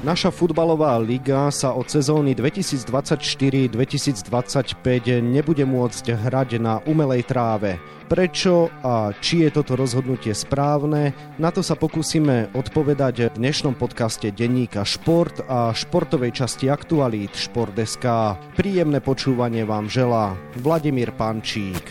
Naša futbalová liga sa od sezóny 2024-2025 nebude môcť hrať na umelej tráve. Prečo a či je toto rozhodnutie správne, na to sa pokúsime odpovedať v dnešnom podcaste denníka Šport a športovej časti aktualít Šport.sk. Príjemné počúvanie vám želá Vladimír Pančík.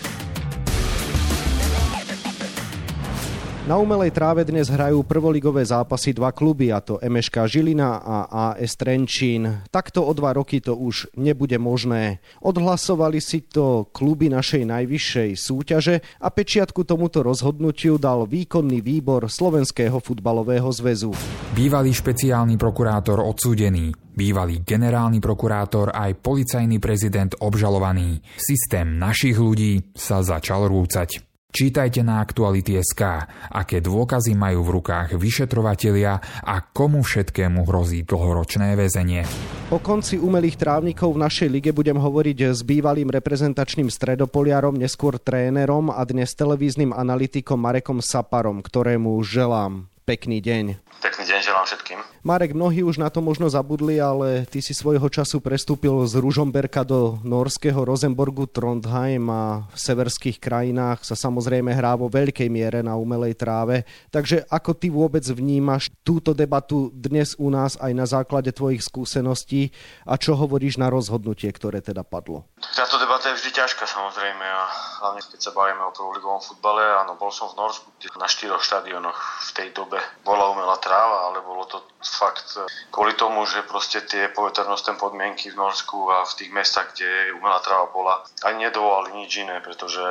Na umelej tráve dnes hrajú prvoligové zápasy dva kluby, a to MŠK Žilina a AS Trenčín. Takto o dva roky to už nebude možné. Odhlasovali si to kluby našej najvyššej súťaže a pečiatku tomuto rozhodnutiu dal výkonný výbor Slovenského futbalového zväzu. Bývalý špeciálny prokurátor odsúdený, bývalý generálny prokurátor aj policajný prezident obžalovaný. Systém našich ľudí sa začal rúcať. Čítajte na Aktuality.sk, aké dôkazy majú v rukách vyšetrovatelia a komu všetkému hrozí dlhoročné väzenie. O konci umelých trávnikov v našej lige budem hovoriť s bývalým reprezentačným stredopoliarom, neskôr trénerom a dnes televíznym analytikom Marekom Saparom, ktorému želám pekný deň. Pekný deň želám všetkým. Marek, mnohí už na to možno zabudli, ale ty si svojho času prestúpil z Ružomberka do norského Rosenborgu Trondheim a v severských krajinách sa samozrejme hrá vo veľkej miere na umelej tráve. Takže ako ty vôbec vnímaš túto debatu dnes u nás aj na základe tvojich skúseností a čo hovoríš na rozhodnutie, ktoré teda padlo? Táto debata je vždy ťažká samozrejme a hlavne keď sa bavíme o prvoligovom futbale, áno, bol som v Norsku, na štyroch štadionoch v tej dobe bola umelá tráva, ale bolo to fakt kvôli tomu, že proste tie poveternostné podmienky v Norsku a v tých mestách, kde umelá tráva bola, ani nedovolali nič iné, pretože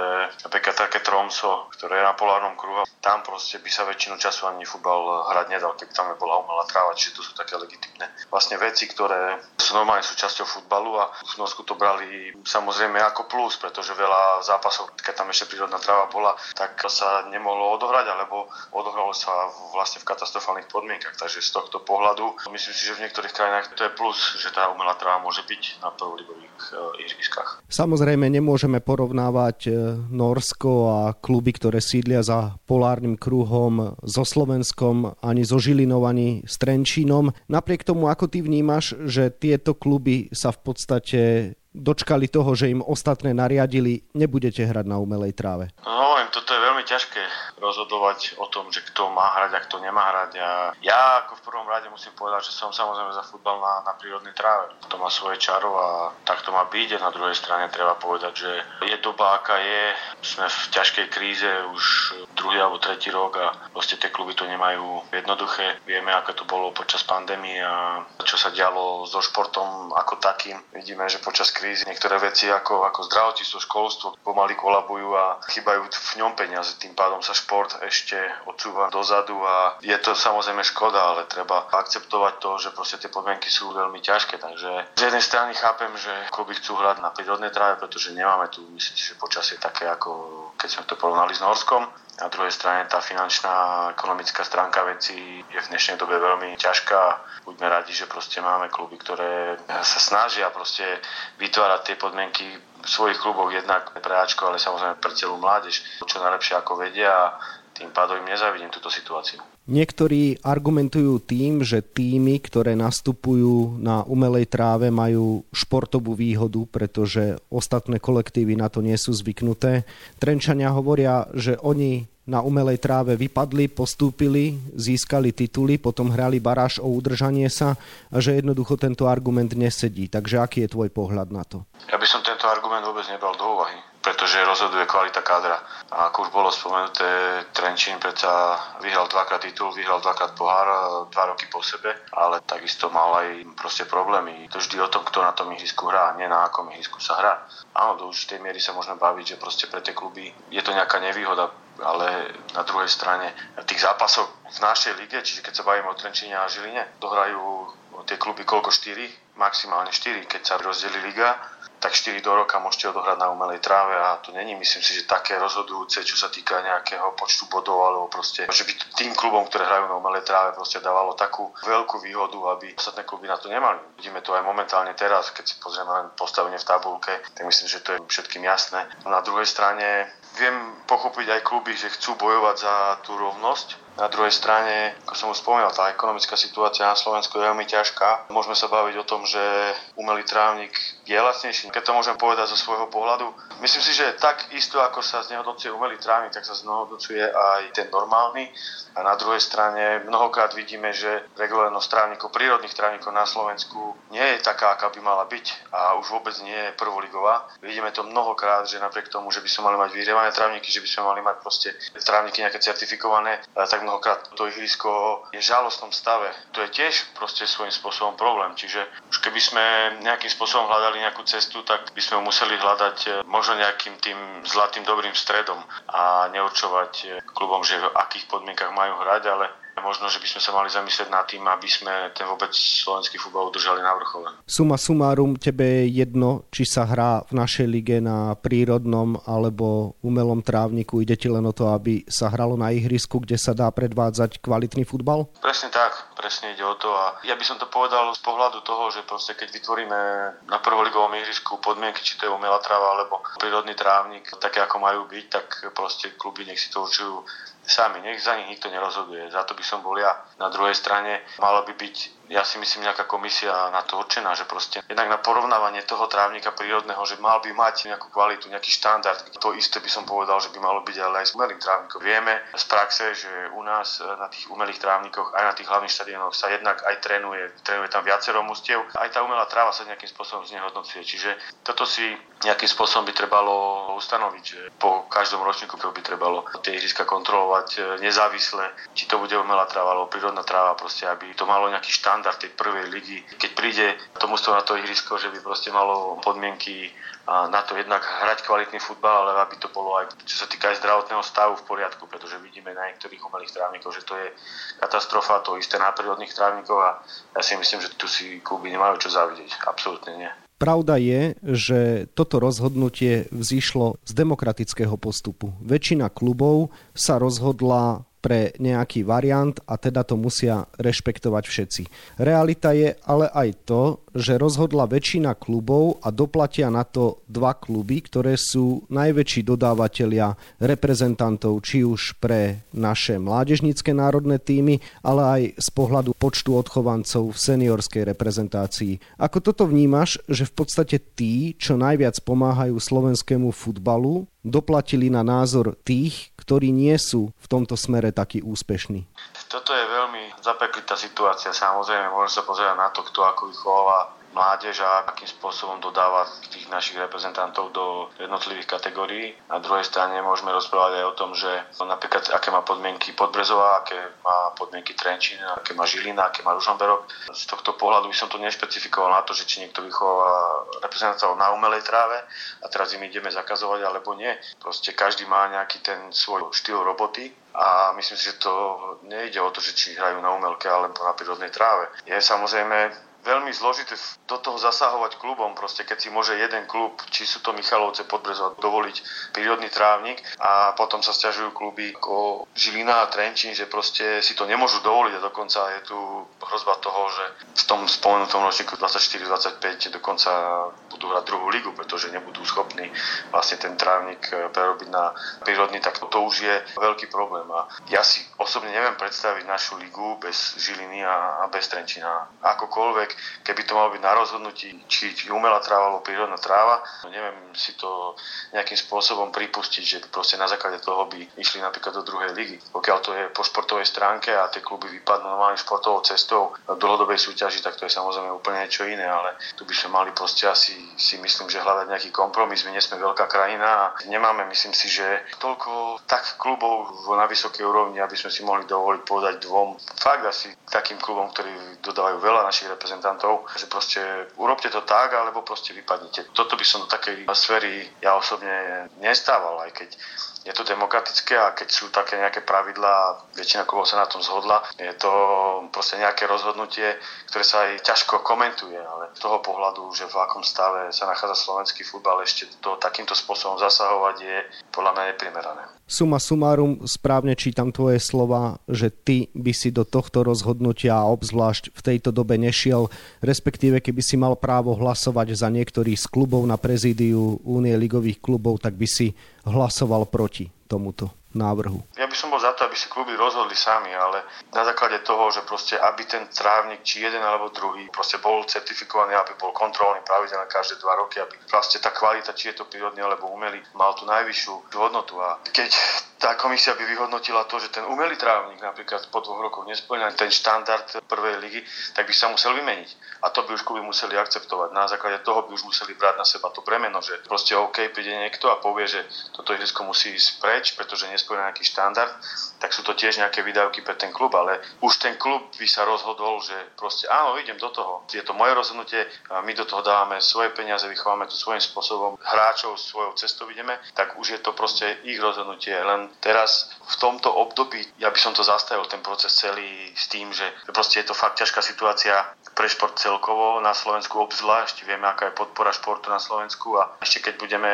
napríklad také Tromso, ktoré je na polárnom kruhu, tam proste by sa väčšinu času ani futbal hrať nedal, keby tam bola umelá tráva, čiže to sú také legitimné vlastne veci, ktoré sú normálne súčasťou futbalu a v Norsku to brali samozrejme ako plus, pretože veľa zápasov, keď tam ešte prírodná tráva bola, tak sa nemohlo odohrať, alebo odohralo sa vlastne v katastrofálnych podmienkach. Takže z tohto pohľadu myslím si, že v niektorých krajinách to je plus, že tá umelá tráva môže byť na prvoligových uh, ihriskách. Samozrejme nemôžeme porovnávať e, Norsko a kluby, ktoré sídlia za polárnym kruhom so Slovenskom, ani so Žilinou, ani s Trenčínom. Napriek tomu, ako ty vnímaš, že tieto kluby sa v podstate dočkali toho, že im ostatné nariadili, nebudete hrať na umelej tráve? No, toto je veľmi ťažké rozhodovať o tom, že kto má hrať a kto nemá hrať. A ja ako v prvom rade musím povedať, že som samozrejme za futbal na, na prírodnej tráve. To má svoje čaro a tak to má byť. A na druhej strane treba povedať, že je doba, aká je. Sme v ťažkej kríze už druhý alebo tretí rok a proste tie kluby to nemajú jednoduché. Vieme, ako to bolo počas pandémie a čo sa dialo so športom ako takým. Vidíme, že počas krízy niektoré veci ako, ako zdravotníctvo, školstvo pomaly kolabujú a chýbajú v ňom peniaze. Tým pádom sa šport ešte odsúva dozadu a je to samozrejme škoda, ale treba akceptovať to, že proste tie podmienky sú veľmi ťažké. Takže z jednej strany chápem, že kluby chcú hrať na prírodnej tráve, pretože nemáme tu, myslím si, že počasie také, ako keď sme to porovnali s Norskom. Na druhej strane tá finančná, ekonomická stránka veci je v dnešnej dobe veľmi ťažká. Buďme radi, že proste máme kluby, ktoré sa snažia proste vytvárať tie podmienky v svojich kluboch jednak pre Ačko, ale samozrejme pre celú mládež, čo najlepšie ako vedia tým pádom im nezavidím túto situáciu. Niektorí argumentujú tým, že týmy, ktoré nastupujú na umelej tráve, majú športovú výhodu, pretože ostatné kolektívy na to nie sú zvyknuté. Trenčania hovoria, že oni na umelej tráve vypadli, postúpili, získali tituly, potom hrali baráž o udržanie sa a že jednoducho tento argument nesedí. Takže aký je tvoj pohľad na to? Ja by som tento argument vôbec nebral do úvahy pretože rozhoduje kvalita kádra. A ako už bolo spomenuté, Trenčín predsa vyhral dvakrát titul, vyhral dvakrát pohár, dva roky po sebe, ale takisto mal aj proste problémy. To vždy o tom, kto na tom ihrisku hrá, nie na akom ihrisku sa hrá. Áno, do určitej miery sa môžeme baviť, že proste pre tie kluby je to nejaká nevýhoda, ale na druhej strane tých zápasov v našej lige, čiže keď sa bavíme o Trenčíne a Žiline, dohrajú tie kluby koľko 4, maximálne 4, keď sa rozdelí liga tak 4 do roka môžete odohrať na umelej tráve a to není, myslím si, že také rozhodujúce, čo sa týka nejakého počtu bodov, alebo proste, že by tým klubom, ktoré hrajú na umelej tráve, proste dávalo takú veľkú výhodu, aby ostatné kluby na to nemali. Vidíme to aj momentálne teraz, keď si pozrieme len postavenie v tabulke, tak myslím, že to je všetkým jasné. Na druhej strane viem pochopiť aj kluby, že chcú bojovať za tú rovnosť, Na druhej strane, ako som už spomínal, tá ekonomická situácia na Slovensku je veľmi ťažká. Môžeme sa baviť o tom, že umelý trávnik je lacnejší. Keď to môžem povedať zo svojho pohľadu, myslím si, že tak isto ako sa znehodnocuje umelý trávnik, tak sa znehodnocuje aj ten normálny. A na druhej strane mnohokrát vidíme, že regulárnosť trávnikov, prírodných trávnikov na Slovensku nie je taká, aká by mala byť a už vôbec nie je prvoligová. Vidíme to mnohokrát, že napriek tomu, že by sme mali mať vyrievané trávniky, že by sme mali mať proste trávniky nejaké certifikované, tak mnohokrát to ihrisko je v žalostnom stave. To je tiež proste svojím spôsobom problém. Čiže už keby sme nejakým spôsobom hľadali nejakú cestu, tak by sme museli hľadať eh, možno nejakým tým zlatým dobrým stredom a neurčovať eh, klubom, že v akých podmienkach majú hrať, ale možno, že by sme sa mali zamyslieť nad tým, aby sme ten vôbec slovenský futbal udržali na vrchole. Suma sumárum, tebe je jedno, či sa hrá v našej lige na prírodnom alebo umelom trávniku. Ide ti len o to, aby sa hralo na ihrisku, kde sa dá predvádzať kvalitný futbal? Presne tak, presne ide o to. A ja by som to povedal z pohľadu toho, že proste keď vytvoríme na prvoligovom ihrisku podmienky, či to je umelá tráva alebo prírodný trávnik, také ako majú byť, tak proste kluby nech si to určujú sami, nech za nich nikto nerozhoduje. Za to by som bol ja. Na druhej strane malo by byť ja si myslím, nejaká komisia na to určená, že proste jednak na porovnávanie toho trávnika prírodného, že mal by mať nejakú kvalitu, nejaký štandard. To isté by som povedal, že by malo byť ale aj s umelým trávnikom. Vieme z praxe, že u nás na tých umelých trávnikoch, aj na tých hlavných štadionoch sa jednak aj trénuje, trénuje tam viacero mustiev, aj tá umelá tráva sa nejakým spôsobom znehodnocuje. Čiže toto si nejakým spôsobom by trebalo ustanoviť, že po každom ročníku by trebalo tie ihriska kontrolovať e, nezávisle, či to bude umelá tráva alebo prírodná tráva, proste aby to malo nejaký štandard tej prvej ligy. Keď príde to na to ihrisko, že by proste malo podmienky na to jednak hrať kvalitný futbal, ale aby to bolo aj, čo sa týka aj zdravotného stavu v poriadku, pretože vidíme na niektorých umelých trávnikoch, že to je katastrofa, to isté na prírodných trávnikoch a ja si myslím, že tu si kluby nemajú čo zavidieť. Absolútne nie. Pravda je, že toto rozhodnutie vzýšlo z demokratického postupu. Väčšina klubov sa rozhodla pre nejaký variant a teda to musia rešpektovať všetci. Realita je ale aj to, že rozhodla väčšina klubov a doplatia na to dva kluby, ktoré sú najväčší dodávateľia reprezentantov či už pre naše mládežnícke národné týmy, ale aj z pohľadu počtu odchovancov v seniorskej reprezentácii. Ako toto vnímaš, že v podstate tí, čo najviac pomáhajú slovenskému futbalu, doplatili na názor tých, ktorí nie sú v tomto smere takí úspešní? Toto je veľmi zapeklitá situácia. Samozrejme, môžeme sa pozerať na to, kto ako vychováva mládež a akým spôsobom dodáva tých našich reprezentantov do jednotlivých kategórií. Na druhej strane môžeme rozprávať aj o tom, že napríklad aké má podmienky Podbrezová, aké má podmienky Trenčín, aké má Žilina, aké má Ružomberok. Z tohto pohľadu by som to nešpecifikoval na to, že či niekto vychováva reprezentantov na umelej tráve a teraz im ideme zakazovať alebo nie. Proste každý má nejaký ten svoj štýl roboty a myslím si, že to nejde o to, že či hrajú na umelke alebo na prírodnej tráve. Je samozrejme veľmi zložité do toho zasahovať klubom. Proste keď si môže jeden klub, či sú to Michalovce, Podbrezov, dovoliť prírodný trávnik a potom sa stiažujú kluby ako Žilina a Trenčín, že proste si to nemôžu dovoliť a dokonca je tu hrozba toho, že v tom spomenutom ročníku 24-25 dokonca budú hrať druhú ligu, pretože nebudú schopní vlastne ten trávnik eh, prerobiť na prírodný, tak to už je veľký problém. A ja si osobne neviem predstaviť našu ligu bez Žiliny a, bez Trenčína. Akokoľvek keby to malo byť na rozhodnutí, či, umelá tráva alebo prírodná tráva, neviem si to nejakým spôsobom pripustiť, že proste na základe toho by išli napríklad do druhej ligy. Pokiaľ to je po športovej stránke a tie kluby vypadnú normálnym športovou cestou v dlhodobej súťaži, tak to je samozrejme úplne niečo iné, ale tu by sme mali proste asi si myslím, že hľadať nejaký kompromis. My nie sme veľká krajina a nemáme, myslím si, že toľko tak klubov na vysokej úrovni, aby sme si mohli dovoliť povedať dvom fakt asi takým klubom, ktorí dodávajú veľa našich reprezentantov reprezentantov, že proste urobte to tak, alebo proste vypadnite. Toto by som do takej sféry ja osobne nestával, aj keď je to demokratické a keď sú také nejaké pravidlá, väčšina klubov sa na tom zhodla, je to proste nejaké rozhodnutie, ktoré sa aj ťažko komentuje, ale z toho pohľadu, že v akom stave sa nachádza slovenský futbal, ešte to takýmto spôsobom zasahovať je podľa mňa neprimerané. Suma sumárum, správne čítam tvoje slova, že ty by si do tohto rozhodnutia a obzvlášť v tejto dobe nešiel, respektíve keby si mal právo hlasovať za niektorý z klubov na prezídiu Únie ligových klubov, tak by si hlasoval proti. tomuto návrhu? Ja by som bol za to, aby si kluby rozhodli sami, ale na základe toho, že proste, aby ten trávnik, či jeden alebo druhý, proste bol certifikovaný, aby bol kontrolný pravidelne každé dva roky, aby vlastne tá kvalita, či je to prírodný alebo umelý, mal tú najvyššiu hodnotu. A keď tá komisia by vyhodnotila to, že ten umelý trávnik napríklad po dvoch rokoch nesplňa ten štandard prvej ligy, tak by sa musel vymeniť. A to by už kluby museli akceptovať. Na základe toho by už museli brať na seba to bremeno, že proste OK, príde niekto a povie, že toto ihrisko musí ísť preč, pretože nesplňa nejaký štandard, tak sú to tiež nejaké výdavky pre ten klub, ale už ten klub by sa rozhodol, že proste áno, idem do toho. Je to moje rozhodnutie, my do toho dávame svoje peniaze, vychováme to svojím spôsobom, hráčov svojou cestou ideme, tak už je to proste ich rozhodnutie. Len teraz v tomto období, ja by som to zastavil, ten proces celý s tým, že proste je to fakt ťažká situácia pre šport celkovo, na Slovensku obzvlášť. Vieme, aká je podpora športu na Slovensku a ešte keď budeme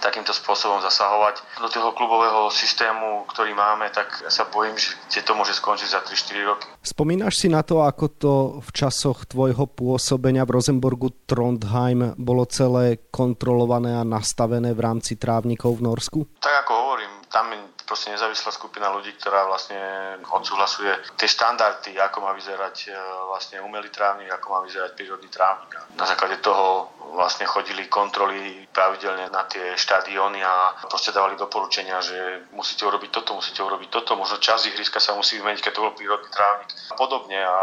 takýmto spôsobom zasahovať do toho klubového systému, ktorý máme, tak ja sa bojím, že to môže skončiť za 3-4 roky. Spomínaš si na to, ako to v časoch tvojho pôsobenia v Rosenborgu Trondheim bolo celé kontrolované a nastavené v rámci trávnikov v Norsku? Tak ako hovorím, tam proste nezávislá skupina ľudí, ktorá vlastne odsúhlasuje tie štandardy, ako má vyzerať e, vlastne umelý trávnik, ako má vyzerať prírodný trávnik. Na základe toho vlastne chodili kontroly pravidelne na tie štadióny a proste dávali doporučenia, že musíte urobiť toto, musíte urobiť toto, možno čas ihriska sa musí vymeniť, keď to bol prírodný trávnik a podobne a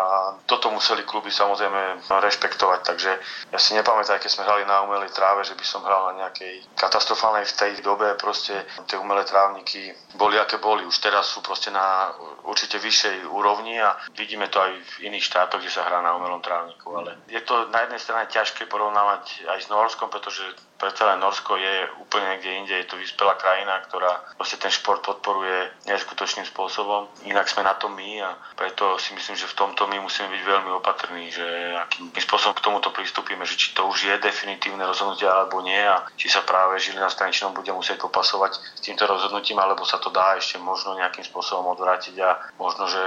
toto museli kluby samozrejme rešpektovať, takže ja si nepamätám, keď sme hrali na umelej tráve, že by som hral na nejakej katastrofálnej v tej dobe proste tie umelé trávniky boli aké boli. Už teraz sú proste na určite vyššej úrovni a vidíme to aj v iných štátoch, kde sa hrá na umelom trávniku. Ale je to na jednej strane ťažké porovnávať aj s Norskom, pretože predsa len Norsko je úplne niekde inde, je to vyspelá krajina, ktorá vlastne ten šport podporuje neskutočným spôsobom. Inak sme na tom my a preto si myslím, že v tomto my musíme byť veľmi opatrní, že akým spôsobom k tomuto pristúpime, že či to už je definitívne rozhodnutie alebo nie a či sa práve Žilina s Trenčinom bude musieť popasovať s týmto rozhodnutím, alebo sa to dá ešte možno nejakým spôsobom odvrátiť a možno, že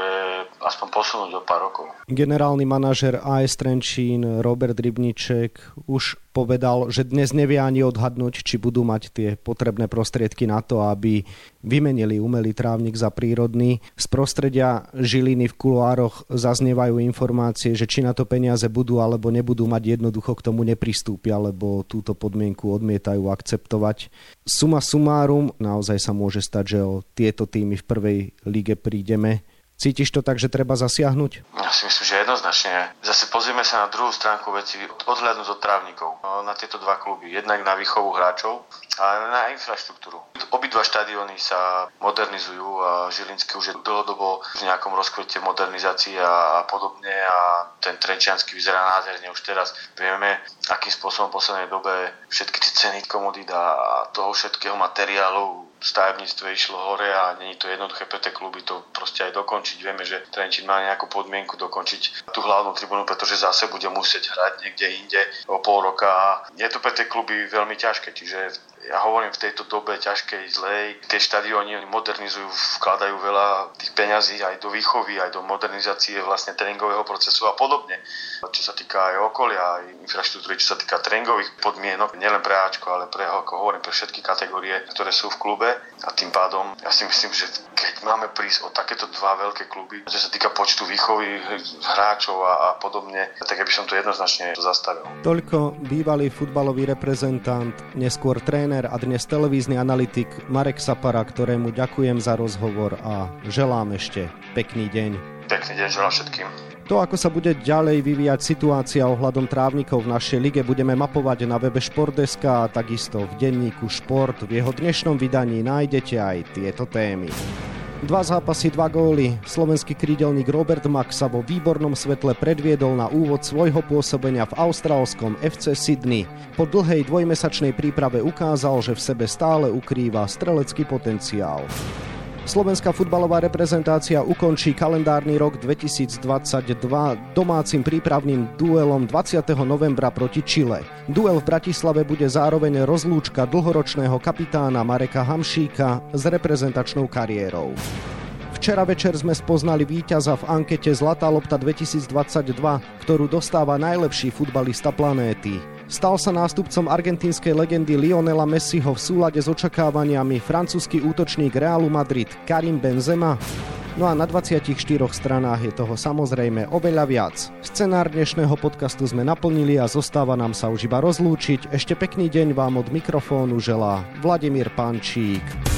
aspoň posunúť o pár rokov. Generálny manažer AS Trenčín Robert Rybniček už povedal, že dnes nevie ani odhadnúť, či budú mať tie potrebné prostriedky na to, aby vymenili umelý trávnik za prírodný. Z prostredia Žiliny v kuloároch zaznievajú informácie, že či na to peniaze budú alebo nebudú mať, jednoducho k tomu nepristúpia, alebo túto podmienku odmietajú akceptovať. Suma sumárum, naozaj sa môže stať, že o tieto týmy v prvej lige prídeme Cítiš to tak, že treba zasiahnuť? Ja si myslím, že jednoznačne. Zase pozrieme sa na druhú stránku veci, odhľadnúť od trávnikov, no, na tieto dva kluby. Jednak na výchovu hráčov a na infraštruktúru. Obidva štadióny sa modernizujú a Žilinský už je dlhodobo v nejakom rozkvete modernizácii a, podobne a ten Trenčiansky vyzerá nádherne už teraz. Vieme, akým spôsobom v poslednej dobe všetky tie ceny komodít a toho všetkého materiálu stavebníctve išlo hore a není to jednoduché pre tie kluby to proste aj dokončiť. Vieme, že Trenčín má nejakú podmienku dokončiť tú hlavnú tribúnu, pretože zase bude musieť hrať niekde inde o pol roka a je to pre tie kluby veľmi ťažké, čiže ja hovorím v tejto dobe ťažkej, zlej, tie štadióny modernizujú, vkladajú veľa tých peňazí aj do výchovy, aj do modernizácie vlastne tréningového procesu a podobne. Čo sa týka aj okolia, aj infraštruktúry, čo sa týka tréningových podmienok, nielen pre Ačko, ale pre, ako hovorím, pre všetky kategórie, ktoré sú v klube a tým pádom ja si myslím, že keď máme prísť o takéto dva veľké kluby, čo sa týka počtu výchovy hráčov a, a podobne, tak ja by som to jednoznačne zastavil. Toľko bývalý futbalový reprezentant, neskôr tréner tréner a dnes televízny analytik Marek Sapara, ktorému ďakujem za rozhovor a želám ešte pekný deň. Pekný deň želám všetkým. To, ako sa bude ďalej vyvíjať situácia ohľadom trávnikov v našej lige, budeme mapovať na webe Športdeska a takisto v denníku Šport. V jeho dnešnom vydaní nájdete aj tieto témy. Dva zápasy, dva góly. Slovenský krídelník Robert Mack sa vo výbornom svetle predviedol na úvod svojho pôsobenia v austrálskom FC Sydney. Po dlhej dvojmesačnej príprave ukázal, že v sebe stále ukrýva strelecký potenciál. Slovenská futbalová reprezentácia ukončí kalendárny rok 2022 domácim prípravným duelom 20. novembra proti Čile. Duel v Bratislave bude zároveň rozlúčka dlhoročného kapitána Mareka Hamšíka s reprezentačnou kariérou. Včera večer sme spoznali víťaza v ankete Zlatá lopta 2022, ktorú dostáva najlepší futbalista planéty. Stal sa nástupcom argentínskej legendy Lionela Messiho v súlade s očakávaniami francúzsky útočník Realu Madrid Karim Benzema. No a na 24 stranách je toho samozrejme oveľa viac. Scenár dnešného podcastu sme naplnili a zostáva nám sa už iba rozlúčiť. Ešte pekný deň vám od mikrofónu želá Vladimír Pančík.